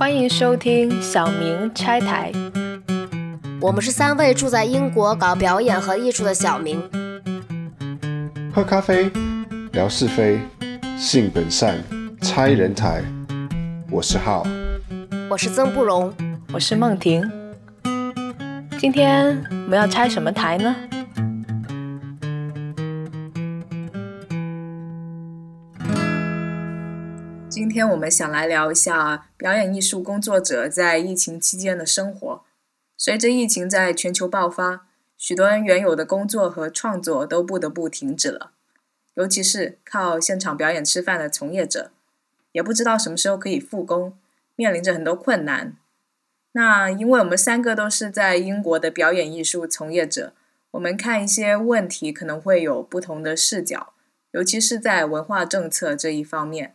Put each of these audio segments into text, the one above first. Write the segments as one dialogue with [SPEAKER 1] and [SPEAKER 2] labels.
[SPEAKER 1] 欢迎收听小明拆台。
[SPEAKER 2] 我们是三位住在英国搞表演和艺术的小明。
[SPEAKER 3] 喝咖啡，聊是非，性本善，拆人台。我是浩，
[SPEAKER 2] 我是曾不荣，
[SPEAKER 1] 我是梦婷。今天我们要拆什么台呢？
[SPEAKER 4] 今天我们想来聊一下表演艺术工作者在疫情期间的生活。随着疫情在全球爆发，许多人原有的工作和创作都不得不停止了。尤其是靠现场表演吃饭的从业者，也不知道什么时候可以复工，面临着很多困难。那因为我们三个都是在英国的表演艺术从业者，我们看一些问题可能会有不同的视角，尤其是在文化政策这一方面。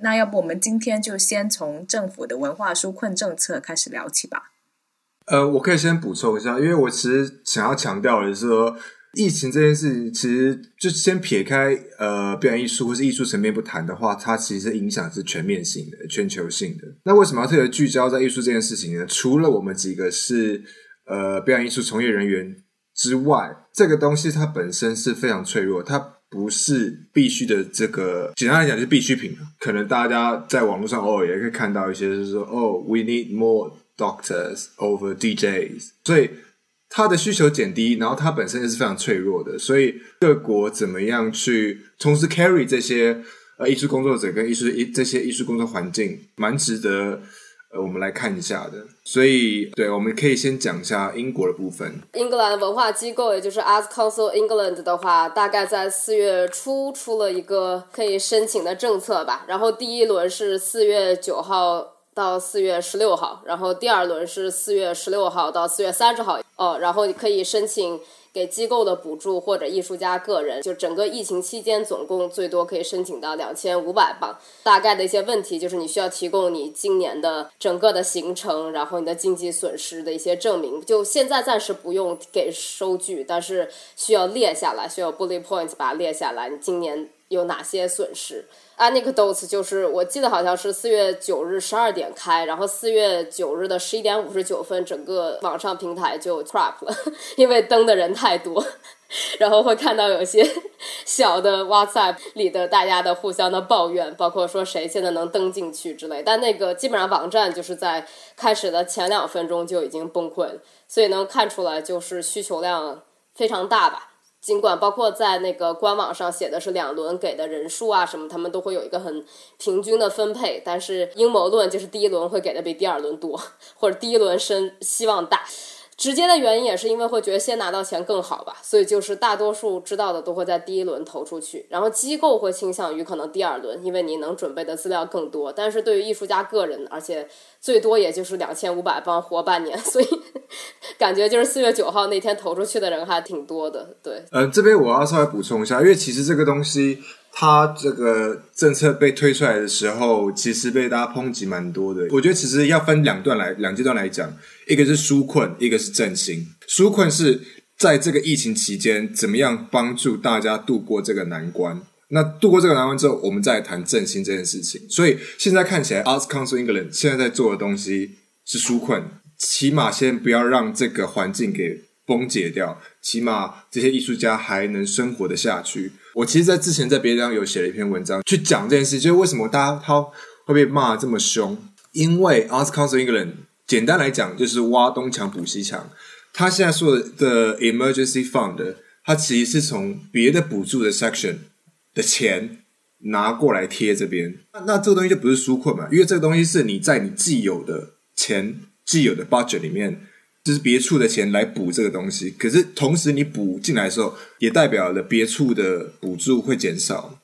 [SPEAKER 4] 那要不我们今天就先从政府的文化纾困政策开始聊起吧。
[SPEAKER 5] 呃，我可以先补充一下，因为我其实想要强调的是说，疫情这件事情，其实就先撇开呃表演艺术或是艺术层面不谈的话，它其实影响是全面性的、全球性的。那为什么要特别聚焦在艺术这件事情呢？除了我们几个是呃表演艺术从业人员之外，这个东西它本身是非常脆弱，它。不是必须的，这个简单来讲就是必需品。可能大家在网络上偶尔也可以看到一些，就是说，哦，we need more doctors over DJs。所以它的需求减低，然后它本身也是非常脆弱的。所以各国怎么样去同时 carry 这些呃艺术工作者跟艺术艺这些艺术工作环境，蛮值得。呃，我们来看一下的，所以对，我们可以先讲一下英国的部分。
[SPEAKER 6] 英格兰文化机构，也就是 Arts Council England 的话，大概在四月初出了一个可以申请的政策吧。然后第一轮是四月九号到四月十六号，然后第二轮是四月十六号到四月三十号。哦，然后你可以申请。给机构的补助或者艺术家个人，就整个疫情期间总共最多可以申请到两千五百镑。大概的一些问题就是你需要提供你今年的整个的行程，然后你的经济损失的一些证明。就现在暂时不用给收据，但是需要列下来，需要 bullet points 把它列下来。你今年有哪些损失？Anecdotes 就是我记得好像是四月九日十二点开，然后四月九日的十一点五十九分，整个网上平台就 crap 了，因为登的人太多，然后会看到有些小的 WhatsApp 里的大家的互相的抱怨，包括说谁现在能登进去之类，但那个基本上网站就是在开始的前两分钟就已经崩溃了，所以能看出来就是需求量非常大吧。尽管包括在那个官网上写的是两轮给的人数啊什么，他们都会有一个很平均的分配，但是阴谋论就是第一轮会给的比第二轮多，或者第一轮生希望大。直接的原因也是因为会觉得先拿到钱更好吧，所以就是大多数知道的都会在第一轮投出去，然后机构会倾向于可能第二轮，因为你能准备的资料更多。但是对于艺术家个人，而且最多也就是两千五百帮活半年，所以 感觉就是四月九号那天投出去的人还挺多的。对，
[SPEAKER 5] 呃，这边我要稍微补充一下，因为其实这个东西。它这个政策被推出来的时候，其实被大家抨击蛮多的。我觉得其实要分两段来两阶段来讲，一个是纾困，一个是振兴。纾困是在这个疫情期间，怎么样帮助大家度过这个难关？那度过这个难关之后，我们再谈振兴这件事情。所以现在看起来，Arts Council England 现在在做的东西是纾困，起码先不要让这个环境给崩解掉，起码这些艺术家还能生活的下去。我其实，在之前在别的地方有写了一篇文章，去讲这件事，就是为什么大家他会被骂这么凶？因为 Arts Council England 简单来讲就是挖东墙补西墙。他现在说的 Emergency Fund，它其实是从别的补助的 section 的钱拿过来贴这边。那那这个东西就不是纾困嘛？因为这个东西是你在你既有的钱、既有的 budget 里面。就是别处的钱来补这个东西，可是同时你补进来的时候，也代表了别处的补助会减少，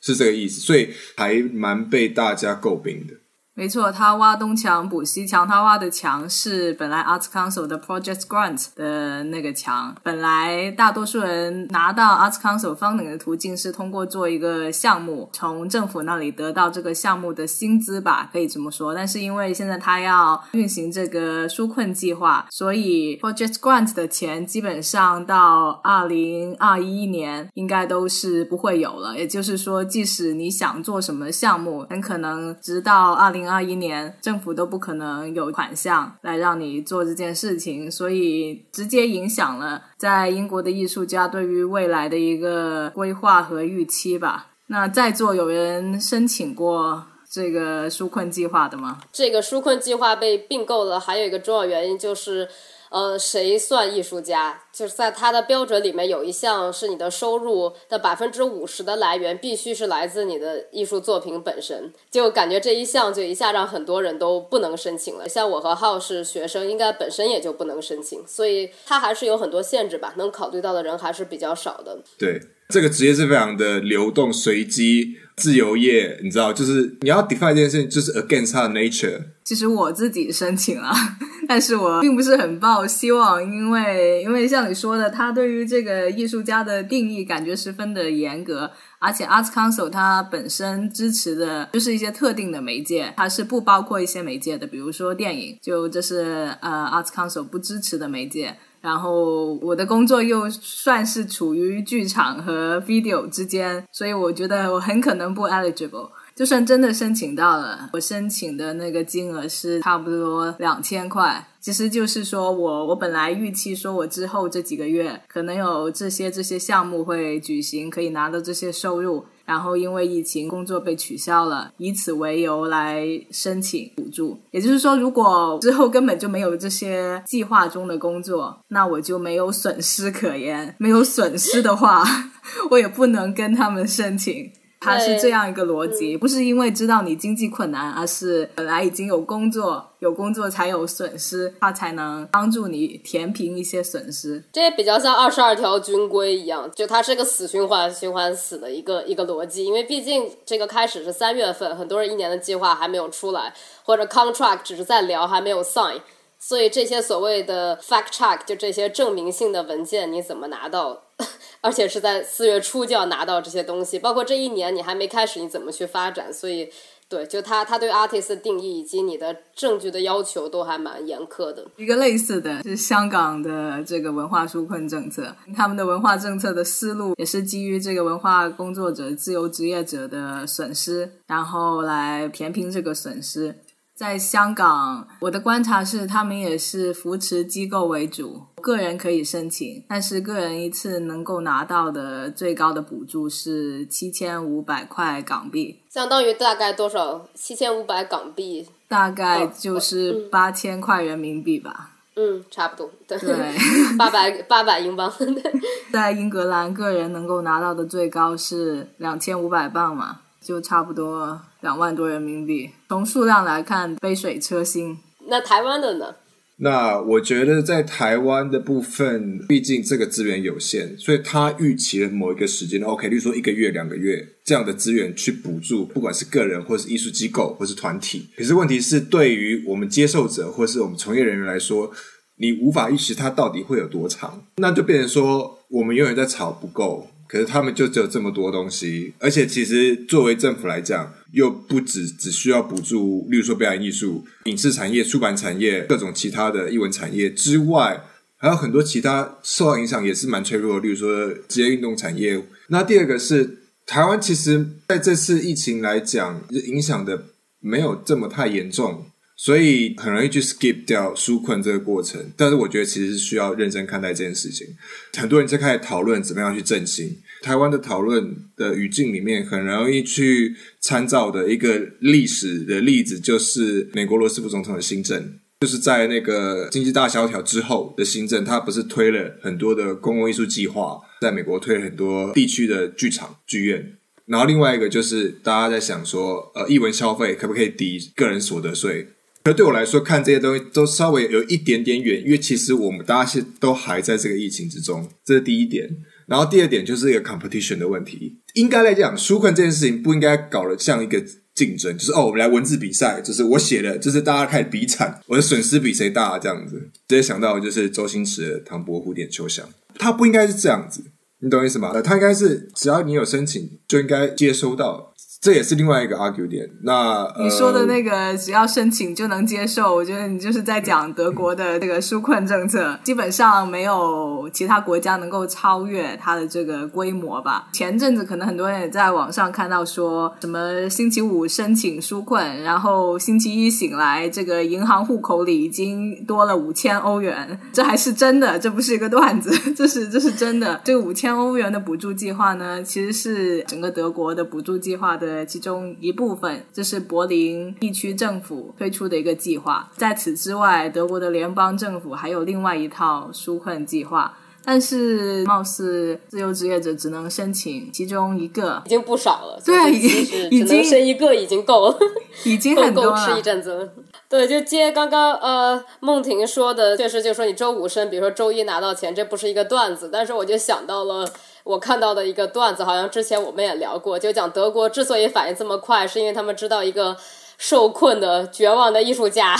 [SPEAKER 5] 是这个意思，所以还蛮被大家诟病的。
[SPEAKER 4] 没错，他挖东墙补西墙，他挖的墙是本来 Arts Council 的 Project Grant 的那个墙。本来大多数人拿到 Arts Council funding 的途径是通过做一个项目，从政府那里得到这个项目的薪资吧，可以这么说。但是因为现在他要运行这个纾困计划，所以 Project Grant 的钱基本上到二零二一年应该都是不会有了。也就是说，即使你想做什么项目，很可能直到二零。
[SPEAKER 7] 二一年政府都不可能有款项来让你做这件事情，所以直接影响了在英国的艺术家对于未来的一个规划和预期吧。那在座有人申请过这个纾困计划的吗？
[SPEAKER 6] 这个纾困计划被并购了，还有一个重要原因就是。呃，谁算艺术家？就是在它的标准里面有一项是你的收入的百分之五十的来源必须是来自你的艺术作品本身，就感觉这一项就一下让很多人都不能申请了。像我和浩是学生，应该本身也就不能申请，所以他还是有很多限制吧，能考虑到的人还是比较少的。
[SPEAKER 5] 对，这个职业是非常的流动、随机、自由业，你知道，就是你要 define 这件事情，就是 against 它的 nature。
[SPEAKER 7] 其实我自己申请了，但是我并不是很抱希望，因为因为像你说的，他对于这个艺术家的定义感觉十分的严格，而且 Arts Council 它本身支持的就是一些特定的媒介，它是不包括一些媒介的，比如说电影，就这是呃 Arts Council 不支持的媒介。然后我的工作又算是处于剧场和 video 之间，所以我觉得我很可能不 eligible。就算真的申请到了，我申请的那个金额是差不多两千块，其实就是说我我本来预期说我之后这几个月可能有这些这些项目会举行，可以拿到这些收入，然后因为疫情工作被取消了，以此为由来申请补助。也就是说，如果之后根本就没有这些计划中的工作，那我就没有损失可言。没有损失的话，我也不能跟他们申请。它是这样一个逻辑，不是因为知道你经济困难，而是本来已经有工作，有工作才有损失，它才能帮助你填平一些损失。
[SPEAKER 6] 这也比较像二十二条军规一样，就它是个死循环、循环死的一个一个逻辑。因为毕竟这个开始是三月份，很多人一年的计划还没有出来，或者 contract 只是在聊，还没有 sign，所以这些所谓的 fact check 就这些证明性的文件，你怎么拿到？而且是在四月初就要拿到这些东西，包括这一年你还没开始，你怎么去发展？所以，对，就他他对 artist 的定义以及你的证据的要求都还蛮严苛的。
[SPEAKER 7] 一个类似的是香港的这个文化纾困政策，他们的文化政策的思路也是基于这个文化工作者、自由职业者的损失，然后来填平这个损失。在香港，我的观察是，他们也是扶持机构为主，个人可以申请，但是个人一次能够拿到的最高的补助是七千五百块港币，
[SPEAKER 6] 相当于大概多少？七千五百港币，
[SPEAKER 7] 大概就是八千块人民币吧。
[SPEAKER 6] 嗯，差不多。对，八百八百英镑。
[SPEAKER 7] 在英格兰，个人能够拿到的最高是两千五百镑嘛，就差不多两万多人民币。从数量来看，杯水车薪。
[SPEAKER 6] 那台湾的呢？
[SPEAKER 5] 那我觉得在台湾的部分，毕竟这个资源有限，所以他预期了某一个时间，OK，例如说一个月、两个月这样的资源去补助，不管是个人或是艺术机构或是团体。可是问题是，对于我们接受者或是我们从业人员来说，你无法预期它到底会有多长，那就变成说我们永远在吵不够。可是他们就只有这么多东西，而且其实作为政府来讲，又不只只需要补助，例如说表演艺术、影视产业、出版产业、各种其他的艺文产业之外，还有很多其他受到影响也是蛮脆弱的，例如说职业运动产业。那第二个是台湾，其实在这次疫情来讲，影响的没有这么太严重。所以很容易去 skip 掉纾困这个过程，但是我觉得其实是需要认真看待这件事情。很多人在开始讨论怎么样去振兴台湾的讨论的语境里面，很容易去参照的一个历史的例子，就是美国罗斯福总统的新政，就是在那个经济大萧条之后的新政，他不是推了很多的公共艺术计划，在美国推了很多地区的剧场剧院。然后另外一个就是大家在想说，呃，艺文消费可不可以抵个人所得税？可对我来说，看这些东西都稍微有一点点远，因为其实我们大家是都还在这个疫情之中，这是第一点。然后第二点就是一个 competition 的问题。应该来讲，纾困这件事情不应该搞得像一个竞争，就是哦，我们来文字比赛，就是我写的，就是大家开始比惨，我的损失比谁大这样子。直接想到就是周星驰的《唐伯虎点秋香》，他不应该是这样子，你懂意思吗？他应该是只要你有申请，就应该接收到。这也是另外一个 argue 点。那、
[SPEAKER 7] 你说的那个只要申请就能接受，我觉得你就是在讲德国的这个纾困政策，基本上没有其他国家能够超越它的这个规模吧。前阵子可能很多人也在网上看到说什么星期五申请纾困，然后星期一醒来，这个银行户口里已经多了五千欧元，这还是真的，这不是一个段子，这是这是真的。这个五千欧元的补助计划呢，其实是整个德国的补助计划的其中一部分，这是柏林地区政府推出的一个计划。在此之外，德国的联邦政府还有另外一套纾困计划。但是，貌似自由职业者只能申请其中一个，
[SPEAKER 6] 已经不少了。
[SPEAKER 7] 对已经
[SPEAKER 6] 只能申一个已经够了。
[SPEAKER 7] 已经
[SPEAKER 6] 够
[SPEAKER 7] 很
[SPEAKER 6] 够吃一。阵子了。对，就接刚刚呃梦婷说的，确实就说你周五申，比如说周一拿到钱，这不是一个段子，但是我就想到了。我看到的一个段子，好像之前我们也聊过，就讲德国之所以反应这么快，是因为他们知道一个受困的绝望的艺术家，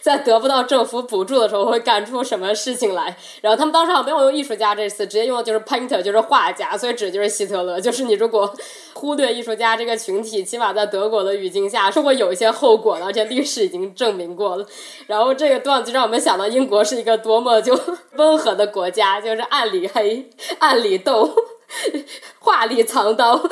[SPEAKER 6] 在得不到政府补助的时候会干出什么事情来。然后他们当时好像没有用艺术家这词，直接用的就是 painter，就是画家，所以指的就是希特勒。就是你如果忽略艺术家这个群体，起码在德国的语境下是会有一些后果的，而且历史已经证明过了。然后这个段子让我们想到英国是一个多么就 温和的国家，就是暗里黑，暗里斗。话里藏刀，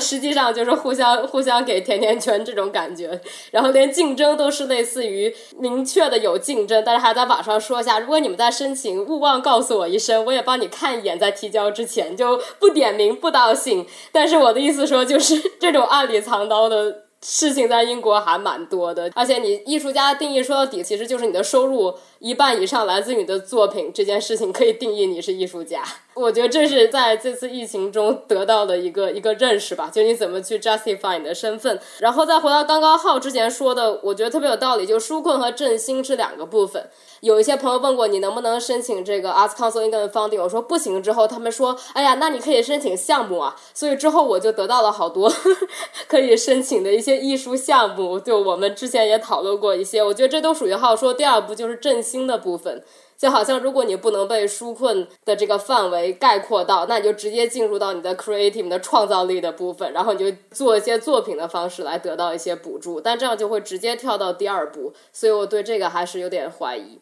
[SPEAKER 6] 实际上就是互相互相给甜甜圈这种感觉，然后连竞争都是类似于明确的有竞争，但是还在网上说一下，如果你们在申请，勿忘告诉我一声，我也帮你看一眼，在提交之前就不点名不道姓。但是我的意思说，就是 这种暗里藏刀的。事情在英国还蛮多的，而且你艺术家的定义说到底，其实就是你的收入一半以上来自你的作品，这件事情可以定义你是艺术家。我觉得这是在这次疫情中得到的一个一个认识吧，就你怎么去 justify 你的身份。然后再回到刚刚浩之前说的，我觉得特别有道理，就纾困和振兴这两个部分。有一些朋友问过你能不能申请这个 Arts Council England Funding，我说不行。之后他们说，哎呀，那你可以申请项目啊。所以之后我就得到了好多 可以申请的一些艺术项目。就我们之前也讨论过一些，我觉得这都属于浩说第二步就是振兴新的部分。就好像如果你不能被纾困的这个范围概括到，那你就直接进入到你的 creative 的创造力的部分，然后你就做一些作品的方式来得到一些补助，但这样就会直接跳到第二步，所以我对这个还是有点怀疑。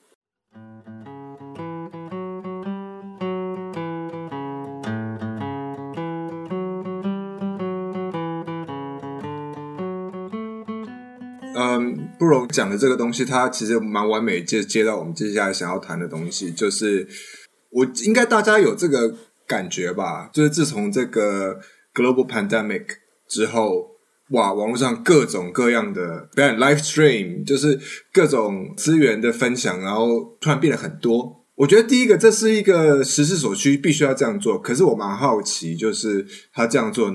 [SPEAKER 5] 嗯，不容讲的这个东西，它其实蛮完美，接接到我们接下来想要谈的东西，就是我应该大家有这个感觉吧，就是自从这个 global pandemic 之后，哇，网络上各种各样的表演 live stream，就是各种资源的分享，然后突然变得很多。我觉得第一个，这是一个时势所趋，必须要这样做。可是我蛮好奇，就是他这样做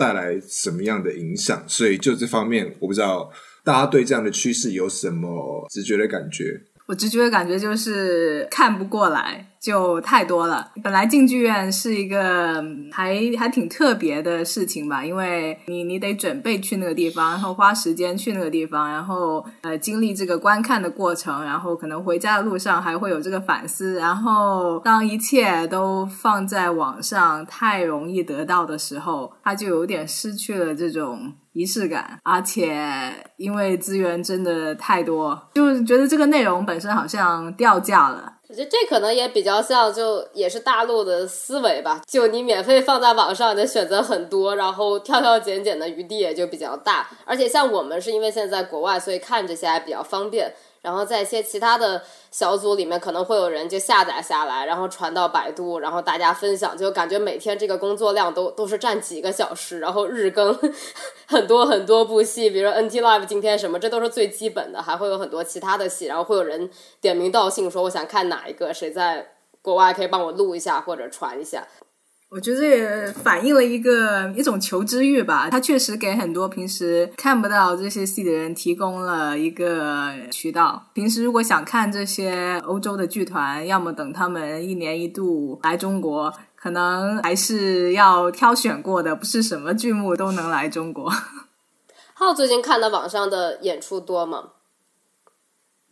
[SPEAKER 5] 带来什么样的影响？所以就这方面，我不知道。大家对这样的趋势有什么直觉的感觉？
[SPEAKER 7] 我直觉的感觉就是看不过来，就太多了。本来进剧院是一个还还挺特别的事情吧，因为你你得准备去那个地方，然后花时间去那个地方，然后呃经历这个观看的过程，然后可能回家的路上还会有这个反思。然后当一切都放在网上太容易得到的时候，它就有点失去了这种。仪式感，而且因为资源真的太多，就觉得这个内容本身好像掉价了。
[SPEAKER 6] 我觉得这可能也比较像，就也是大陆的思维吧。就你免费放在网上，你的选择很多，然后挑挑拣拣的余地也就比较大。而且像我们是因为现在在国外，所以看这些还比较方便。然后在一些其他的小组里面，可能会有人就下载下来，然后传到百度，然后大家分享，就感觉每天这个工作量都都是占几个小时，然后日更 很多很多部戏，比如说 NT Live 今天什么，这都是最基本的，还会有很多其他的戏，然后会有人点名道姓说我想看哪一个，谁在国外可以帮我录一下或者传一下。
[SPEAKER 7] 我觉得也反映了一个一种求知欲吧，它确实给很多平时看不到这些戏的人提供了一个渠道。平时如果想看这些欧洲的剧团，要么等他们一年一度来中国，可能还是要挑选过的，不是什么剧目都能来中国。
[SPEAKER 6] 浩最近看的网上的演出多吗？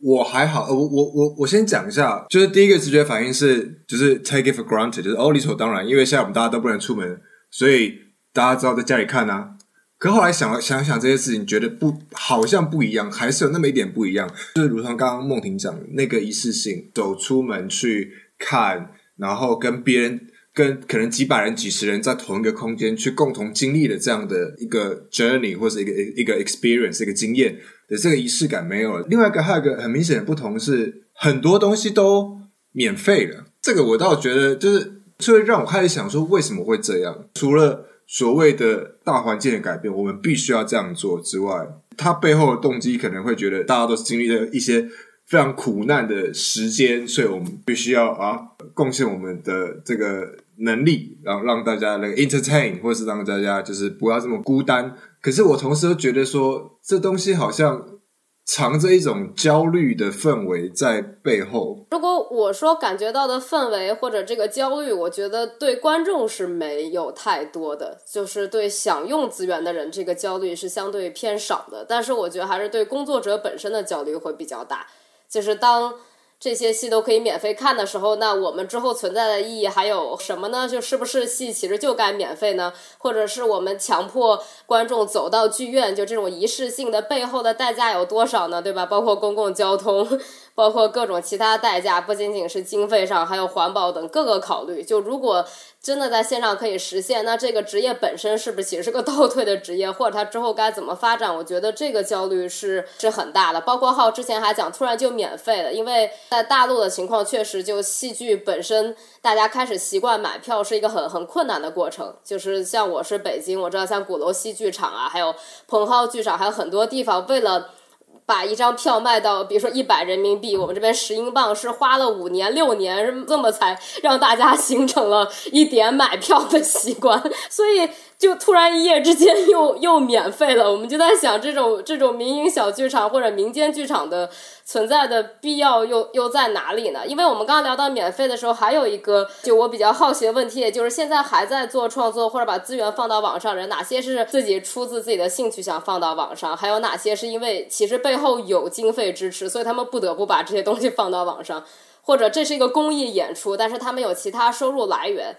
[SPEAKER 5] 我还好，我我我我先讲一下，就是第一个直觉反应是，就是 take it for granted，就是哦理所当然，因为现在我们大家都不能出门，所以大家只好在家里看啊。可后来想了想想这些事情，觉得不好像不一样，还是有那么一点不一样。就是如同刚刚梦婷讲的那个仪式性，走出门去看，然后跟别人。跟可能几百人、几十人在同一个空间去共同经历的这样的一个 journey 或者一个一个 experience 一个经验的这个仪式感没有了。另外一个还有一个很明显的不同是，很多东西都免费了。这个我倒觉得就是就会让我开始想说，为什么会这样？除了所谓的大环境的改变，我们必须要这样做之外，它背后的动机可能会觉得大家都是经历了一些非常苦难的时间，所以我们必须要啊贡献我们的这个。能力，然后让大家那个 entertain，或是让大家就是不要这么孤单。可是我同时又觉得说，这东西好像藏着一种焦虑的氛围在背后。
[SPEAKER 6] 如果我说感觉到的氛围或者这个焦虑，我觉得对观众是没有太多的，就是对享用资源的人，这个焦虑是相对偏少的。但是我觉得还是对工作者本身的焦虑会比较大，就是当。这些戏都可以免费看的时候，那我们之后存在的意义还有什么呢？就是不是戏其实就该免费呢？或者是我们强迫观众走到剧院，就这种仪式性的背后的代价有多少呢？对吧？包括公共交通，包括各种其他代价，不仅仅是经费上，还有环保等各个考虑。就如果。真的在线上可以实现，那这个职业本身是不是其实是个倒退的职业，或者它之后该怎么发展？我觉得这个焦虑是是很大的。包括浩之前还讲，突然就免费了，因为在大陆的情况确实就戏剧本身，大家开始习惯买票是一个很很困难的过程。就是像我是北京，我知道像鼓楼戏剧场啊，还有蓬蒿剧场，还有很多地方为了。把一张票卖到，比如说一百人民币，我们这边十英镑是花了五年六年，这么才让大家 形成了一点买票的习惯，所以。就突然一夜之间又又免费了，我们就在想，这种这种民营小剧场或者民间剧场的存在的必要又又在哪里呢？因为我们刚刚聊到免费的时候，还有一个就我比较好奇的问题，也就是现在还在做创作或者把资源放到网上人，哪些是自己出自自己的兴趣想放到网上，还有哪些是因为其实背后有经费支持，所以他们不得不把这些东西放到网上，或者这是一个公益演出，但是他们有其他收入来源。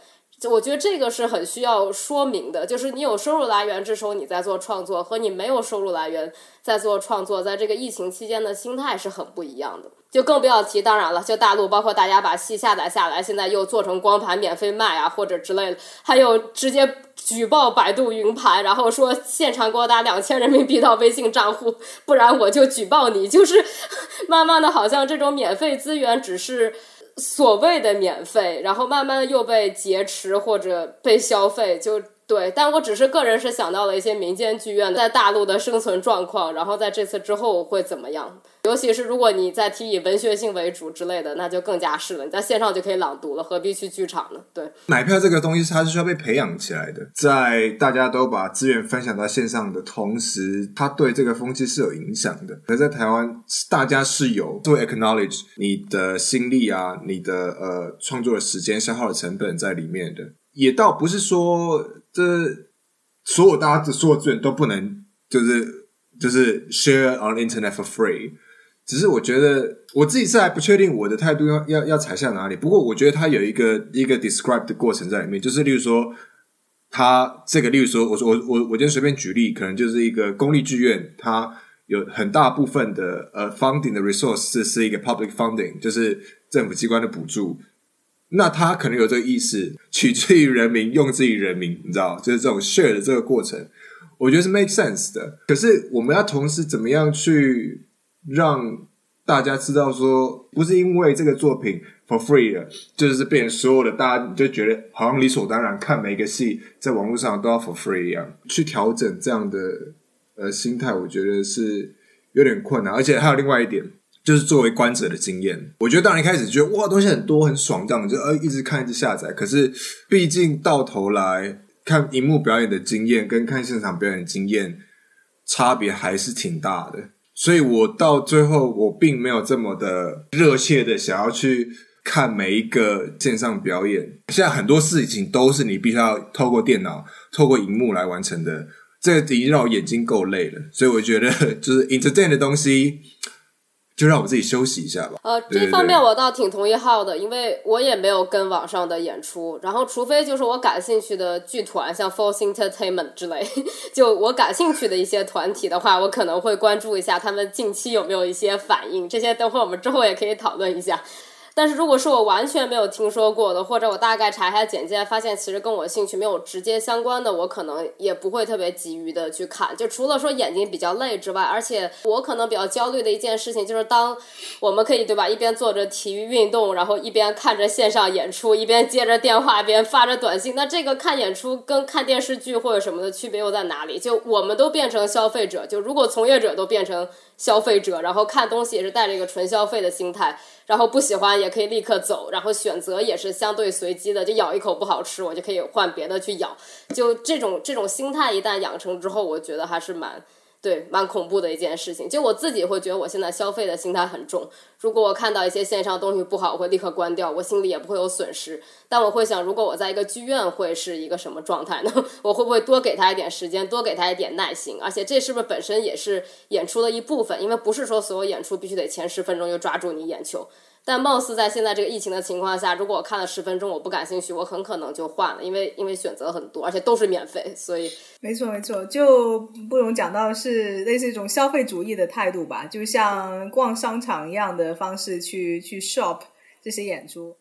[SPEAKER 6] 我觉得这个是很需要说明的，就是你有收入来源这时候你在做创作，和你没有收入来源在做创作，在这个疫情期间的心态是很不一样的。就更不要提，当然了，就大陆，包括大家把戏下载下来，现在又做成光盘免费卖啊，或者之类的，还有直接举报百度云盘，然后说现场给我打两千人民币到微信账户，不然我就举报你。就是 慢慢的，好像这种免费资源只是。所谓的免费，然后慢慢又被劫持或者被消费，就对。但我只是个人是想到了一些民间剧院在大陆的生存状况，然后在这次之后会怎么样？尤其是如果你再提以文学性为主之类的，那就更加是了。你在线上就可以朗读了，何必去剧场呢？对，
[SPEAKER 5] 买票这个东西它是需要被培养起来的，在大家都把资源分享到线上的同时，它对这个风气是有影响的。而在台湾，大家是有做 acknowledge 你的心力啊，你的呃创作的时间消耗的成本在里面的，也倒不是说这所有大家的所有资源都不能就是就是 share on internet for free。只是我觉得我自己是还不确定我的态度要要要踩向哪里。不过我觉得它有一个一个 describe 的过程在里面，就是例如说，它这个例如说，我说我我我今天随便举例，可能就是一个公立剧院，它有很大部分的呃 funding 的 resource 是是一个 public funding，就是政府机关的补助。那他可能有这个意思，取之于人民，用之于人民，你知道，就是这种 share 的这个过程，我觉得是 make sense 的。可是我们要同时怎么样去？让大家知道说，不是因为这个作品 for free 的，就是变所有的大家就觉得好像理所当然，看每个戏在网络上都要 for free 一样，去调整这样的呃心态，我觉得是有点困难。而且还有另外一点，就是作为观者的经验，我觉得当然一开始觉得哇东西很多很爽，这样就呃一直看一直下载。可是毕竟到头来看荧幕表演的经验跟看现场表演经验差别还是挺大的。所以我到最后，我并没有这么的热切的想要去看每一个线上表演。现在很多事情都是你必须要透过电脑、透过荧幕来完成的，这已经让我眼睛够累了。所以我觉得，就是 entertain 的东西，就让我自己休息一下吧。
[SPEAKER 6] 呃，这方面我倒挺同意浩的，因为我也没有跟网上的演出，然后除非就是我感兴趣的剧团，像 Force Entertainment 之类，就我感兴趣的一些团体的话，我可能会关注一下他们近期有没有一些反应，这些等会我们之后也可以讨论一下。但是如果是我完全没有听说过的，或者我大概查一下简介，发现其实跟我兴趣没有直接相关的，我可能也不会特别急于的去看。就除了说眼睛比较累之外，而且我可能比较焦虑的一件事情就是，当我们可以对吧，一边做着体育运动，然后一边看着线上演出，一边接着电话，一边发着短信，那这个看演出跟看电视剧或者什么的区别又在哪里？就我们都变成消费者，就如果从业者都变成消费者，然后看东西也是带着一个纯消费的心态。然后不喜欢也可以立刻走，然后选择也是相对随机的，就咬一口不好吃，我就可以换别的去咬。就这种这种心态一旦养成之后，我觉得还是蛮对蛮恐怖的一件事情。就我自己会觉得我现在消费的心态很重，如果我看到一些线上东西不好，我会立刻关掉，我心里也不会有损失。但我会想，如果我在一个剧院会是一个什么状态呢？我会不会多给他一点时间，多给他一点耐心？而且这是不是本身也是演出的一部分？因为不是说所有演出必须得前十分钟就抓住你眼球。但貌似在现在这个疫情的情况下，如果我看了十分钟我不感兴趣，我很可能就换了，因为因为选择很多，而且都是免费，所以
[SPEAKER 7] 没错没错，就不容讲到是类似一种消费主义的态度吧，就像逛商场一样的方式去去 shop 这些演出。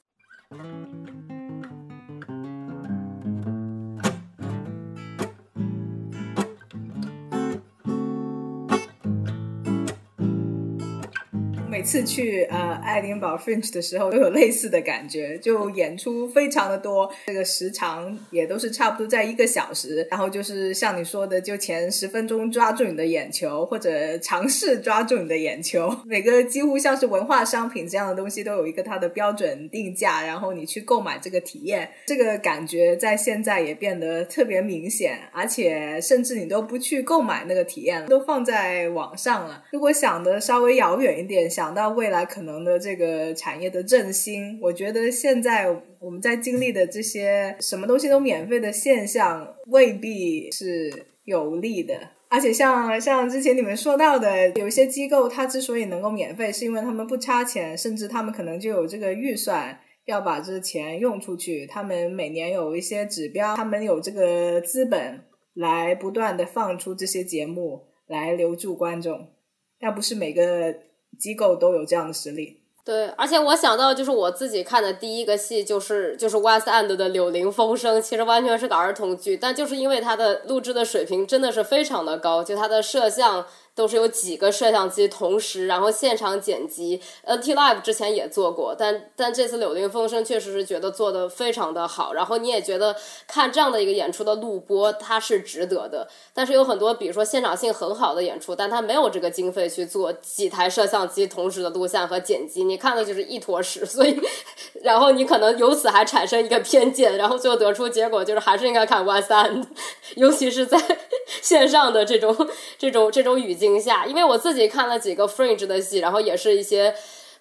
[SPEAKER 7] 次去呃爱丁堡 Fringe 的时候，都有类似的感觉，就演出非常的多，这个时长也都是差不多在一个小时。然后就是像你说的，就前十分钟抓住你的眼球，或者尝试抓住你的眼球。每个几乎像是文化商品这样的东西，都有一个它的标准定价，然后你去购买这个体验，这个感觉在现在也变得特别明显，而且甚至你都不去购买那个体验了，都放在网上了。如果想的稍微遥远一点，想到未来可能的这个产业的振兴，我觉得现在我们在经历的这些什么东西都免费的现象，未必是有利的。而且像像之前你们说到的，有一些机构它之所以能够免费，是因为他们不差钱，甚至他们可能就有这个预算要把这钱用出去。他们每年有一些指标，他们有这个资本来不断的放出这些节目来留住观众，但不是每个机构都有这样的实力。
[SPEAKER 6] 对，而且我想到就是我自己看的第一个戏就是就是 West End 的《柳林风声》，其实完全是个儿童剧，但就是因为它的录制的水平真的是非常的高，就它的摄像。都是有几个摄像机同时，然后现场剪辑。NT Live 之前也做过，但但这次《柳林风声》确实是觉得做的非常的好。然后你也觉得看这样的一个演出的录播，它是值得的。但是有很多，比如说现场性很好的演出，但它没有这个经费去做几台摄像机同时的录像和剪辑，你看的就是一坨屎。所以，然后你可能由此还产生一个偏见，然后最后得出结果就是还是应该看 One Stand，尤其是在 线上的这种这种这种语境。惊吓，因为我自己看了几个 Fringe 的戏，然后也是一些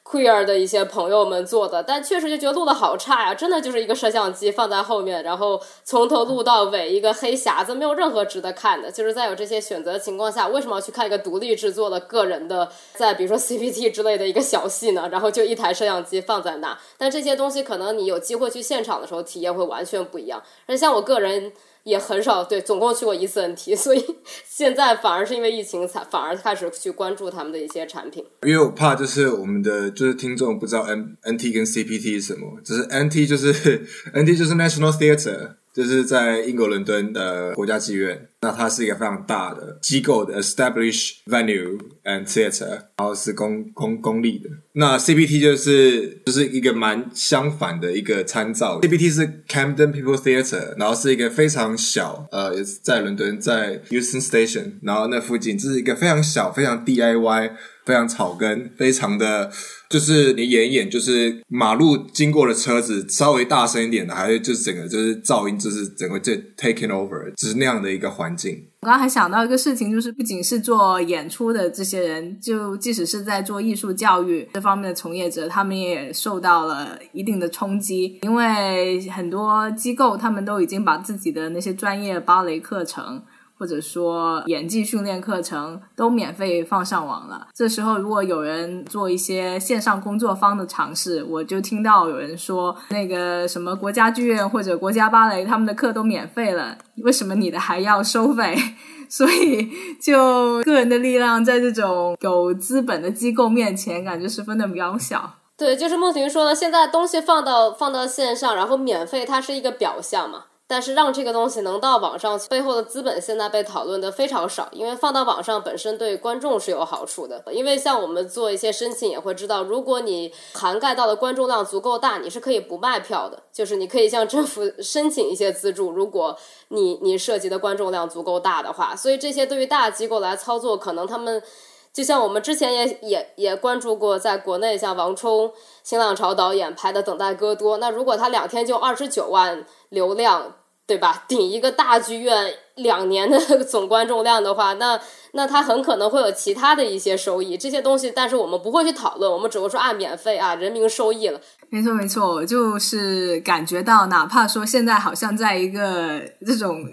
[SPEAKER 6] queer 的一些朋友们做的，但确实就觉得录的好差呀，真的就是一个摄像机放在后面，然后从头录到尾，一个黑匣子，没有任何值得看的。就是在有这些选择的情况下，为什么要去看一个独立制作的个人的，在比如说 CPT 之类的一个小戏呢？然后就一台摄像机放在那，但这些东西可能你有机会去现场的时候，体验会完全不一样。而像我个人。也很少对，总共去过一次 NT，所以现在反而是因为疫情才反而开始去关注他们的一些产品。
[SPEAKER 5] 因为我怕就是我们的就是听众不知道 N NT 跟 CPT 是什么，就是 NT 就是 NT 就是 National Theatre。就是在英国伦敦的国家剧院，那它是一个非常大的机构的 established venue and theater，然后是公公公立的。那 CPT 就是就是一个蛮相反的一个参照，CPT 是 Camden People Theatre，然后是一个非常小，呃，也是在伦敦，在 Euston Station，然后那附近，这是一个非常小、非常 DIY、非常草根、非常的。就是你演一演，就是马路经过的车子稍微大声一点的，还是就是整个就是噪音，就是整个就 taking over，只是那样的一个环
[SPEAKER 7] 我刚刚还想到一个事情，就是不仅是做演出的这些人，就即使是在做艺术教育这方面的从业者，他们也受到了一定的冲击，因为很多机构他们都已经把自己的那些专业芭蕾课程。或者说演技训练课程都免费放上网了。这时候，如果有人做一些线上工作方的尝试，我就听到有人说，那个什么国家剧院或者国家芭蕾他们的课都免费了，为什么你的还要收费？所以，就个人的力量在这种有资本的机构面前，感觉十分的渺小。
[SPEAKER 6] 对，就是孟婷说的，现在东西放到放到线上，然后免费，它是一个表象嘛。但是让这个东西能到网上，背后的资本现在被讨论的非常少，因为放到网上本身对观众是有好处的。因为像我们做一些申请也会知道，如果你涵盖到的观众量足够大，你是可以不卖票的，就是你可以向政府 申请一些资助。如果你你涉及的观众量足够大的话，所以这些对于大机构来操作，可能他们就像我们之前也也也关注过，在国内像王冲、新浪潮导演拍的《等待戈多》，那如果他两天就二十九万流量。对吧？顶一个大剧院两年的 总观众量的话，那那他很可能会有其他的一些收益，这些东西，但是我们不会去讨论，我们只会说啊，免费啊，人民受益了。
[SPEAKER 7] 没错，没错，我就是感觉到，哪怕说现在好像在一个这种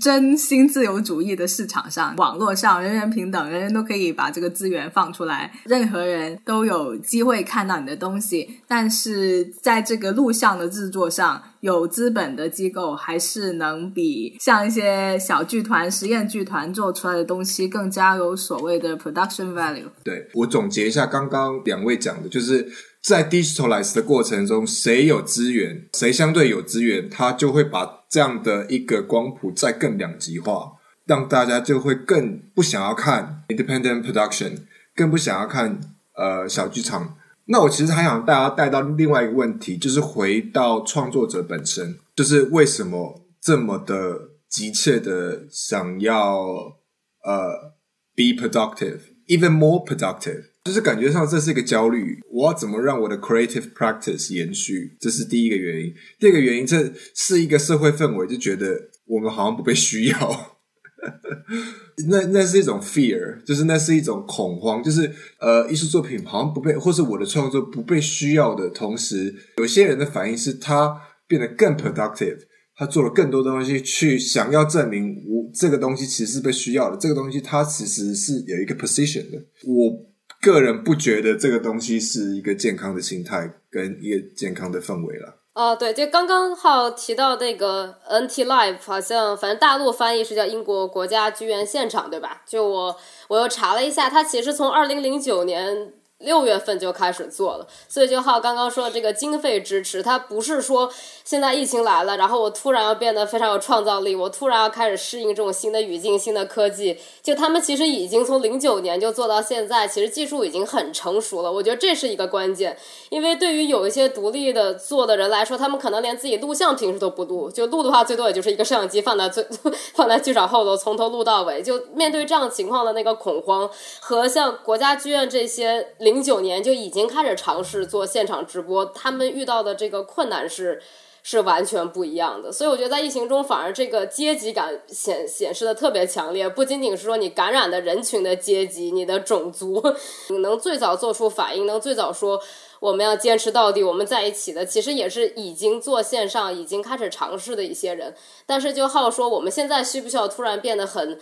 [SPEAKER 7] 真心自由主义的市场上，网络上人人平等，人人都可以把这个资源放出来，任何人都有机会看到你的东西。但是在这个录像的制作上，有资本的机构还是能比像一些小剧团、实验剧团做出来的东西更加有所谓的 production value。
[SPEAKER 5] 对我总结一下刚刚两位讲的，就是。在 digitalize 的过程中，谁有资源，谁相对有资源，他就会把这样的一个光谱再更两极化，让大家就会更不想要看 independent production，更不想要看呃小剧场。那我其实还想大家带到另外一个问题，就是回到创作者本身，就是为什么这么的急切的想要呃 be productive，even more productive。就是感觉上这是一个焦虑，我要怎么让我的 creative practice 延续？这是第一个原因。第二个原因，这是一个社会氛围，就觉得我们好像不被需要。那那是一种 fear，就是那是一种恐慌，就是呃，艺术作品好像不被，或是我的创作不被需要的同时，有些人的反应是他变得更 productive，他做了更多的东西去想要证明我这个东西其实是被需要的，这个东西它其实是有一个 position 的，我。个人不觉得这个东西是一个健康的心态跟一个健康的氛围了。
[SPEAKER 6] 哦，对，就刚刚好提到那个 NT Live，好像反正大陆翻译是叫英国国家剧院现场，对吧？就我我又查了一下，它其实从二零零九年。六月份就开始做了，所以就好刚刚说的这个经费支持，它不是说现在疫情来了，然后我突然要变得非常有创造力，我突然要开始适应这种新的语境、新的科技。就他们其实已经从零九年就做到现在，其实技术已经很成熟了。我觉得这是一个关键，因为对于有一些独立的做的人来说，他们可能连自己录像平时都不录，就录的话最多也就是一个摄像机放在最 放在剧场后头，从头录到尾。就面对这样情况的那个恐慌，和像国家剧院这些。零九年就已经开始尝试做现场直播，他们遇到的这个困难是是完全不一样的。所以我觉得在疫情中，反而这个阶级感显显示的特别强烈。不仅仅是说你感染的人群的阶级、你的种族，你能最早做出反应，能最早说我们要坚持到底，我们在一起的，其实也是已经做线上、已经开始尝试的一些人。但是就好说，我们现在需不需要突然变得很？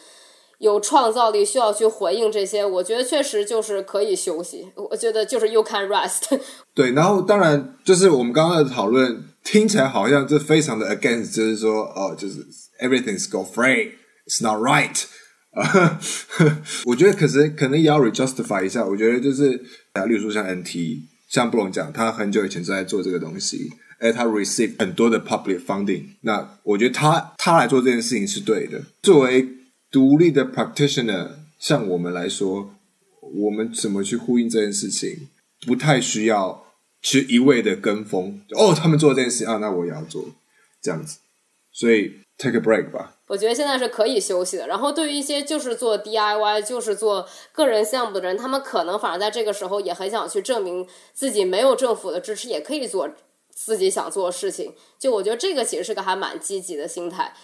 [SPEAKER 6] 有创造力需要去回应这些，我觉得确实就是可以休息。我觉得就是 you can rest。
[SPEAKER 5] 对，然后当然就是我们刚刚的讨论听起来好像这非常的 against，就是说哦，就是 everything's go free，it's not right。我觉得可是可能也要 justify 一下。我觉得就是啊，例如说像 NT，像布隆讲，他很久以前就在做这个东西，而他 receive 很多的 public funding。那我觉得他他来做这件事情是对的。作为独立的 practitioner，像我们来说，我们怎么去呼应这件事情？不太需要去一味的跟风。哦，他们做这件事啊，那我也要做这样子。所以 take a break 吧。
[SPEAKER 6] 我觉得现在是可以休息的。然后对于一些就是做 DIY、就是做个人项目的人，他们可能反而在这个时候也很想去证明自己没有政府的支持也可以做自己想做的事情。就我觉得这个其实是个还蛮积极的心态。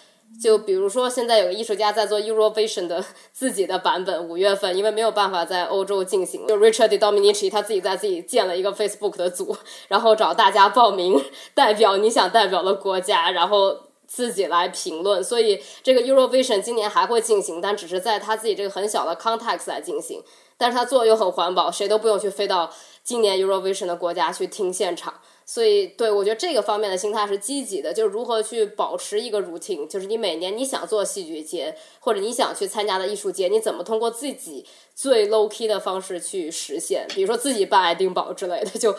[SPEAKER 6] 就比如说，现在有个艺术家在做 Eurovision 的自己的版本，五月份，因为没有办法在欧洲进行，就 Richard Dominici 他自己在自己建了一个 Facebook 的组，然后找大家报名，代表你想代表的国家，然后自己来评论。所以这个 Eurovision 今年还会进行，但只是在他自己这个很小的 context 来进行。但是他做又很环保，谁都不用去飞到今年 Eurovision 的国家去听现场。所以，对我觉得这个方面的心态是积极的，就是如何去保持一个 routine，就是你每年你想做戏剧节或者你想去参加的艺术节，你怎么通过自己最 low key 的方式去实现？比如说自己办爱丁堡之类的，就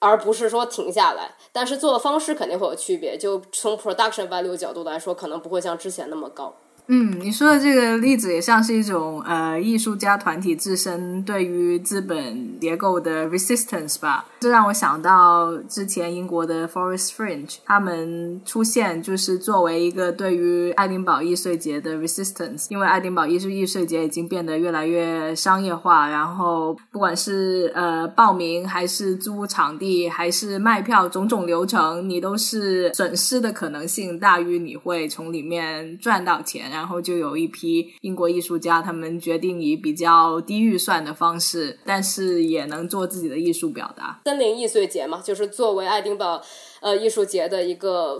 [SPEAKER 6] 而不是说停下来。但是做的方式肯定会有区别，就从 production value 角度来说，可能不会像之前那么高。
[SPEAKER 7] 嗯，你说的这个例子也像是一种呃艺术家团体自身对于资本结构的 resistance 吧。这让我想到之前英国的 Forest Fringe，他们出现就是作为一个对于爱丁堡艺术节的 resistance，因为爱丁堡艺术艺术节已经变得越来越商业化，然后不管是呃报名还是租场地还是卖票，种种流程你都是损失的可能性大于你会从里面赚到钱。然后就有一批英国艺术家，他们决定以比较低预算的方式，但是也能做自己的艺术表达。
[SPEAKER 6] 森林易碎节嘛，就是作为爱丁堡呃艺术节的一个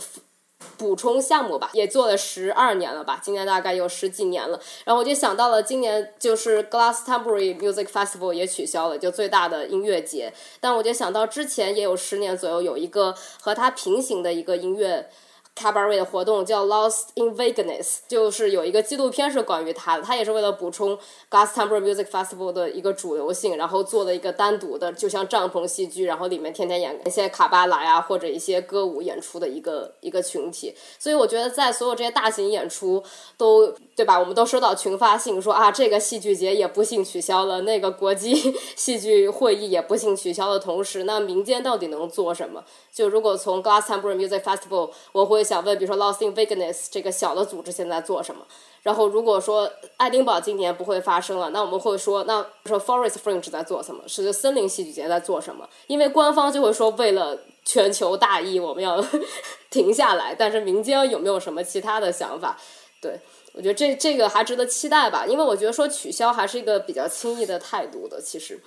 [SPEAKER 6] 补充项目吧，也做了十二年了吧，今年大概有十几年了。然后我就想到了，今年就是 Glastonbury Music Festival 也取消了，就最大的音乐节。但我就想到之前也有十年左右有一个和它平行的一个音乐。Cabaret 的活动叫 Lost in Vegas，就是有一个纪录片是关于他的，他也是为了补充 Glastonbury Music Festival 的一个主流性，然后做了一个单独的，就像帐篷戏剧，然后里面天天演一些卡巴拉呀或者一些歌舞演出的一个一个群体。所以我觉得在所有这些大型演出都对吧，我们都收到群发信说啊，这个戏剧节也不幸取消了，那个国际戏剧会议也不幸取消的同时，那民间到底能做什么？就如果从 Glastonbury Music Festival，我会。想问，比如说 Lost in Vegas 这个小的组织现在做什么？然后如果说爱丁堡今年不会发生了，那我们会说，那说 Forest Fringe 在做什么？是森林戏剧节在做什么？因为官方就会说，为了全球大义，我们要 停下来。但是民间有没有什么其他的想法？对我觉得这这个还值得期待吧，因为我觉得说取消还是一个比较轻易的态度的，其实。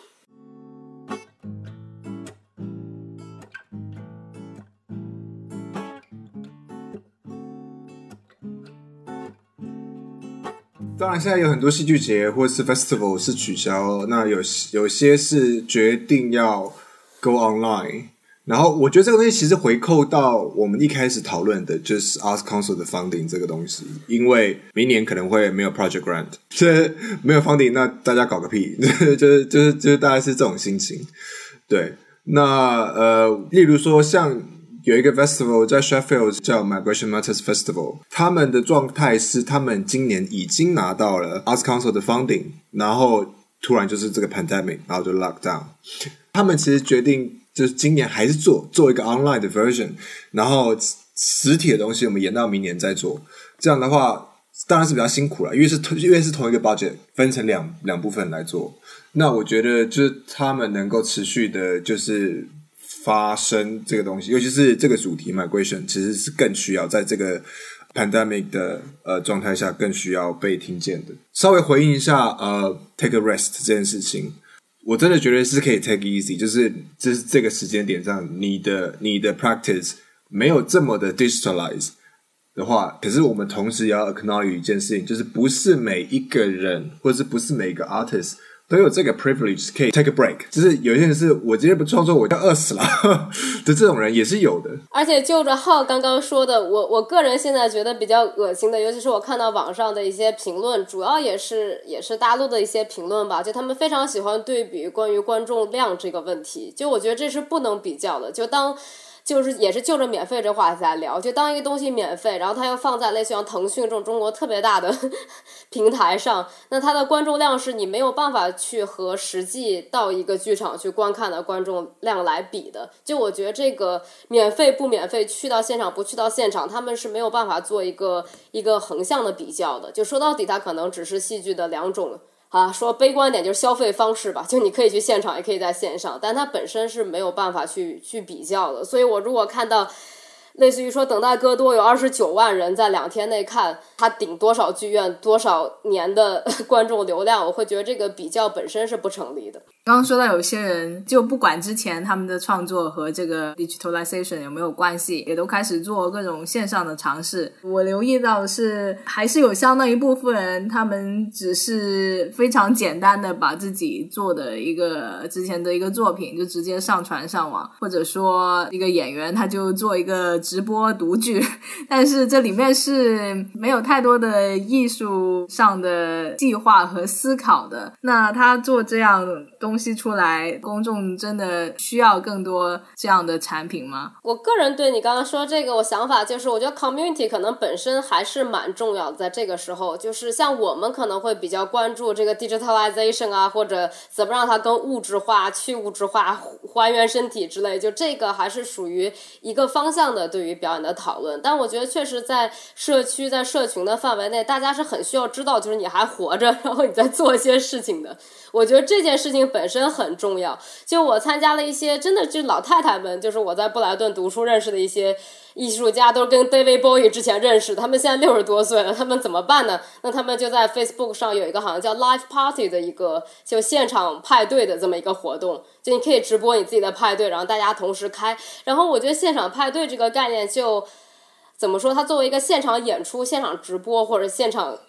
[SPEAKER 5] 当然，现在有很多戏剧节或是 festival 是取消，那有有些是决定要 go online。然后，我觉得这个东西其实回扣到我们一开始讨论的，就是 Arts Council 的 funding 这个东西，因为明年可能会没有 project grant，这 没有 funding，那大家搞个屁，就是就是就是大概是这种心情。对，那呃，例如说像。有一个 festival 在 Sheffield 叫 Migration Matters Festival，他们的状态是他们今年已经拿到了 Arts Council 的 funding，然后突然就是这个 pandemic，然后就 lock down。他们其实决定就是今年还是做做一个 online 的 version，然后实体的东西我们延到明年再做。这样的话当然是比较辛苦了，因为是因为是同一个 budget 分成两两部分来做。那我觉得就是他们能够持续的，就是。发生这个东西，尤其是这个主题 migration，其实是更需要在这个 pandemic 的呃状态下更需要被听见的。稍微回应一下呃 take a rest 这件事情，我真的觉得是可以 take easy，就是就是这个时间点上，你的你的 practice 没有这么的 digitalize 的话，可是我们同时也要 acknowledge 一件事情，就是不是每一个人，或者是不是每一个 artist。都有这个 privilege 可以 take a break，就是有些人是我今天不创作我要饿死了 的这种人也是有的。
[SPEAKER 6] 而且就着浩刚刚说的，我我个人现在觉得比较恶心的，尤其是我看到网上的一些评论，主要也是也是大陆的一些评论吧，就他们非常喜欢对比关于观众量这个问题，就我觉得这是不能比较的，就当。就是也是就着免费这话题来聊，就当一个东西免费，然后它又放在类似像腾讯这种中国特别大的 平台上，那它的观众量是你没有办法去和实际到一个剧场去观看的观众量来比的。就我觉得这个免费不免费，去到现场不去到现场，他们是没有办法做一个一个横向的比较的。就说到底，它可能只是戏剧的两种。啊，说悲观点就是消费方式吧，就你可以去现场，也可以在线上，但它本身是没有办法去去比较的。所以我如果看到类似于说，等待戈多有二十九万人在两天内看，他顶多少剧院多少年的 观众流量，我会觉得这个比较本身是不成立的。
[SPEAKER 7] 刚刚说到有些人就不管之前他们的创作和这个 digitalization 有没有关系，也都开始做各种线上的尝试。我留意到是还是有相当一部分人，他们只是非常简单的把自己做的一个之前的一个作品就直接上传上网，或者说一个演员他就做一个直播读剧，但是这里面是没有太多的艺术上的计划和思考的。那他做这样东西出来，公众真的需要更多这样的产品吗？
[SPEAKER 6] 我个人对你刚刚说这个，我想法就是，我觉得 community 可能本身还是蛮重要的。在这个时候，就是像我们可能会比较关注这个 digitalization 啊，或者怎么让它更物质化、去物质化、还原身体之类，就这个还是属于一个方向的对于表演的讨论。但我觉得确实在社区、在社群的范围内，大家是很需要知道，就是你还活着，然后你在做一些事情的。我觉得这件事情本身很重要。就我参加了一些，真的就老太太们，就是我在布莱顿读书认识的一些艺术家，都跟 David Bowie 之前认识。他们现在六十多岁了，他们怎么办呢？那他们就在 Facebook 上有一个好像叫 Live Party 的一个就现场派对的这么一个活动，就你可以直播你自己的派对，然后大家同时开。然后我觉得现场派对这个概念就怎么说？它作为一个现场演出、现场直播或者现场。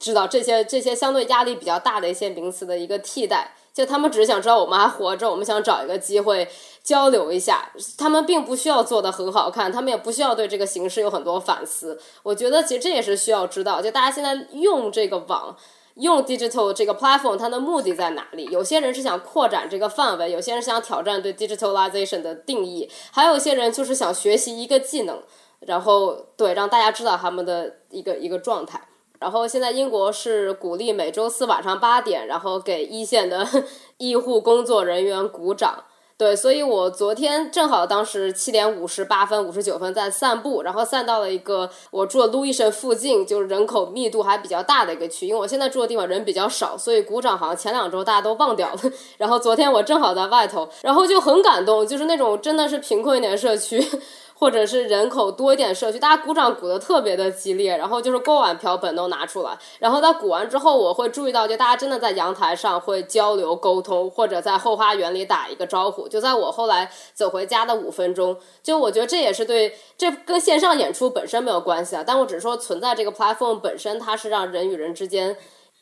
[SPEAKER 6] 知道这些这些相对压力比较大的一些名词的一个替代，就他们只是想知道我们还活着，我们想找一个机会交流一下。他们并不需要做的很好看，他们也不需要对这个形式有很多反思。我觉得其实这也是需要知道，就大家现在用这个网，用 digital 这个 platform，它的目的在哪里？有些人是想扩展这个范围，有些人想挑战对 digitalization 的定义，还有一些人就是想学习一个技能，然后对让大家知道他们的一个一个状态。然后现在英国是鼓励每周四晚上八点，然后给一线的 医护工作人员鼓掌。对，所以我昨天正好当时七点五十八分、五十九分在散步，然后散到了一个我住的路易森附近，就是人口密度还比较大的一个区。因为我现在住的地方人比较少，所以鼓掌好像前两周大家都忘掉了。然后昨天我正好在外头，然后就很感动，就是那种真的是贫困一点社区。或者是人口多一点社区，大家鼓掌鼓的特别的激烈，然后就是锅碗瓢盆都拿出来，然后在鼓完之后，我会注意到，就大家真的在阳台上会交流沟通，或者在后花园里打一个招呼。就在我后来走回家的五分钟，就我觉得这也是对，这跟线上演出本身没有关系啊，但我只是说存在这个 platform 本身，它是让人与人之间。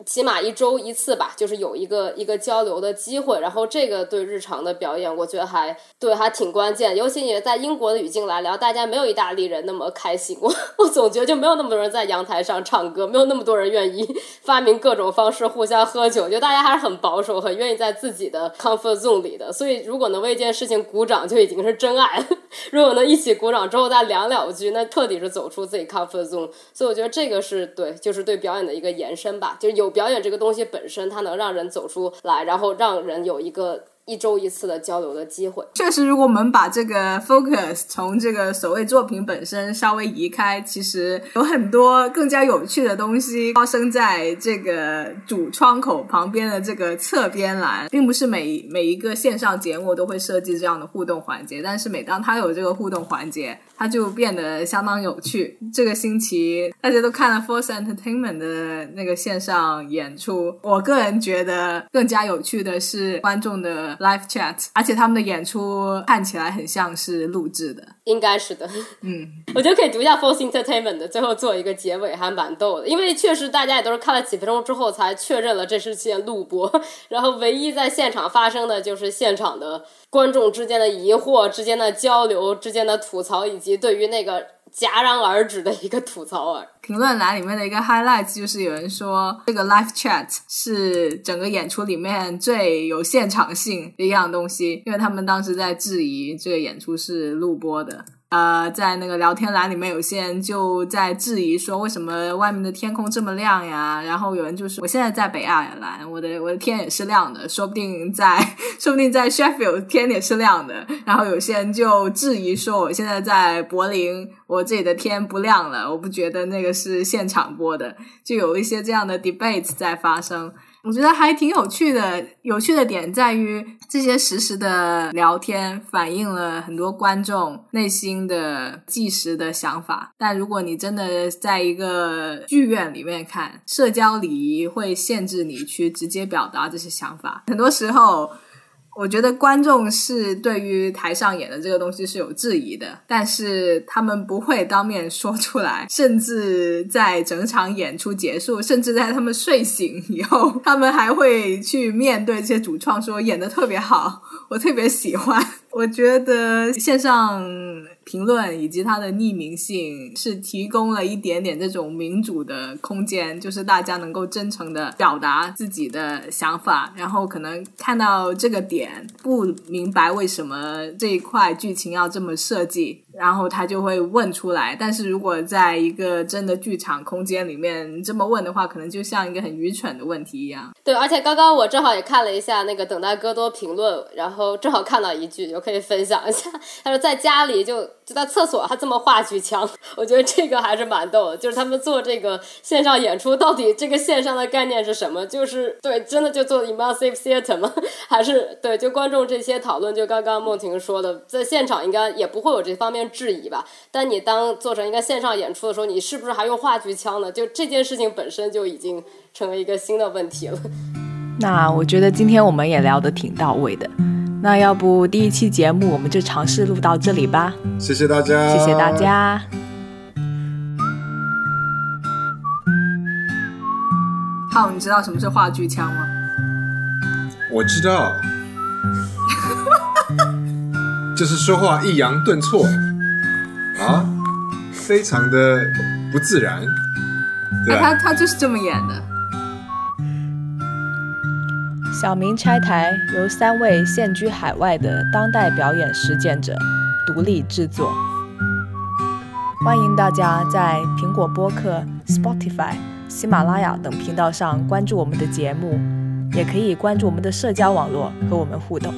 [SPEAKER 6] 起码一周一次吧，就是有一个一个交流的机会，然后这个对日常的表演，我觉得还对还挺关键。尤其你在英国的语境来聊，大家没有意大利人那么开心。我 我总觉得就没有那么多人在阳台上唱歌，没有那么多人愿意 发明各种方式互相喝酒，就大家还是很保守，很愿意在自己的 comfort zone 里的。所以如果能为一件事情鼓掌，就已经是真爱。如果能一起鼓掌之后再聊两句，那彻底是走出自己 comfort zone。所以我觉得这个是对，就是对表演的一个延伸吧，就有。表演这个东西本身，它能让人走出来，然后让人有一个。一周一次的交流的机会，
[SPEAKER 7] 确实，如果我们把这个 focus 从这个所谓作品本身稍微移开，其实有很多更加有趣的东西发生在这个主窗口旁边的这个侧边栏，并不是每每一个线上节目都会设计这样的互动环节，但是每当它有这个互动环节，它就变得相当有趣。这个星期大家都看了 Force Entertainment 的那个线上演出，我个人觉得更加有趣的是观众的。Live chat，而且他们的演出看起来很像是录制的，
[SPEAKER 6] 应该是的。
[SPEAKER 7] 嗯，
[SPEAKER 6] 我觉得可以读一下 Force Entertainment 的，最后做一个结尾，还蛮逗的。因为确实大家也都是看了几分钟之后才确认了这是件录播，然后唯一在现场发生的就是现场的观众之间的疑惑、之间的交流、之间的吐槽，以及对于那个。戛然而止的一个吐槽啊。
[SPEAKER 7] 评论栏里面的一个 highlight 就是有人说这个 live chat 是整个演出里面最有现场性的一样东西，因为他们当时在质疑这个演出是录播的。呃，在那个聊天栏里面，有些人就在质疑说，为什么外面的天空这么亮呀？然后有人就说，我现在在北爱尔兰，我的我的天也是亮的，说不定在 说不定在 Sheffield 天也是亮的。然后有些人就质疑说，我现在在柏林，我这里的天不亮了，我不觉得那个是现场播的。就有一些这样的 debate 在发生。我觉得还挺有趣的。有趣的点在于，这些实时的聊天反映了很多观众内心的即时的想法。但如果你真的在一个剧院里面看，社交礼仪会限制你去直接表达这些想法。很多时候。我觉得观众是对于台上演的这个东西是有质疑的，但是他们不会当面说出来，甚至在整场演出结束，甚至在他们睡醒以后，他们还会去面对这些主创说演的特别好，我特别喜欢。我觉得线上。评论以及它的匿名性是提供了一点点这种民主的空间，就是大家能够真诚的表达自己的想法，然后可能看到这个点不明白为什么这一块剧情要这么设计。然后他就会问出来，但是如果在一个真的剧场空间里面这么问的话，可能就像一个很愚蠢的问题一样。
[SPEAKER 6] 对，而且刚刚我正好也看了一下那个等待戈多评论，然后正好看到一句，就可以分享一下。他说在家里就就在厕所，他这么话剧腔，我觉得这个还是蛮逗的。就是他们做这个线上演出，到底这个线上的概念是什么？就是对，真的就做 immersive theater 吗？还是对，就观众这些讨论，就刚刚梦婷说的，在现场应该也不会有这方面。质疑吧，但你当做成一个线上演出的时候，你是不是还用话剧腔呢？就这件事情本身就已经成为一个新的问题了。
[SPEAKER 4] 那我觉得今天我们也聊得挺到位的，那要不第一期节目我们就尝试录到这里吧。
[SPEAKER 5] 谢谢大家，
[SPEAKER 4] 谢谢大家。
[SPEAKER 7] 好，你知道什么是话剧腔吗？
[SPEAKER 5] 我知道。就是说话抑扬顿挫啊，非常的不自然。
[SPEAKER 7] 那他他就是这么演的。
[SPEAKER 4] 小明拆台由三位现居海外的当代表演实践者独立制作，欢迎大家在苹果播客、Spotify、喜马拉雅等频道上关注我们的节目，也可以关注我们的社交网络和我们互动。